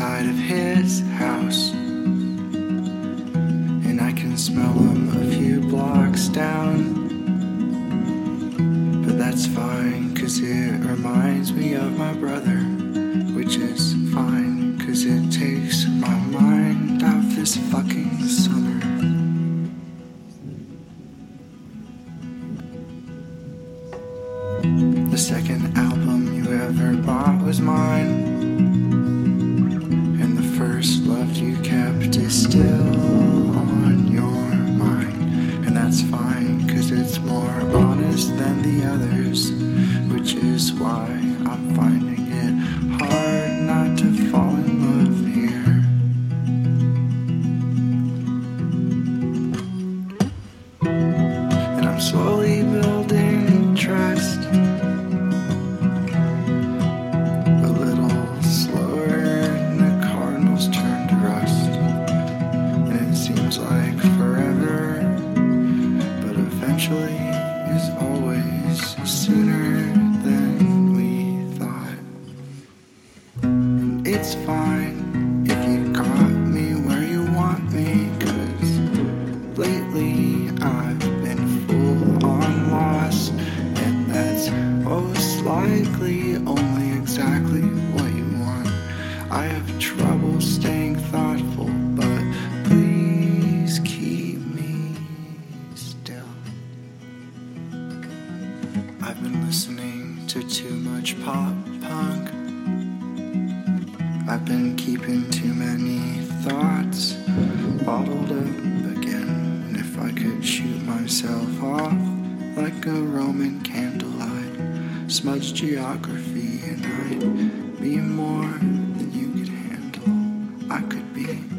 outside of his house. And I can smell him a few blocks down. But that's fine, cause it reminds me of my brother. Which is fine, cause it takes my mind off this fucking summer. The second album you ever bought was mine. Still on your mind. And that's fine, cause it's more honest than the others. Which is why I'm finding eventually is always sooner than we thought. And it's fine if you got me where you want me, cause lately I've been full on lost, and that's most likely only exactly what you want. I have trouble I've been listening to too much pop punk. I've been keeping too many thoughts bottled up again. And if I could shoot myself off like a Roman candle, I'd smudge geography and I'd be more than you could handle. I could be.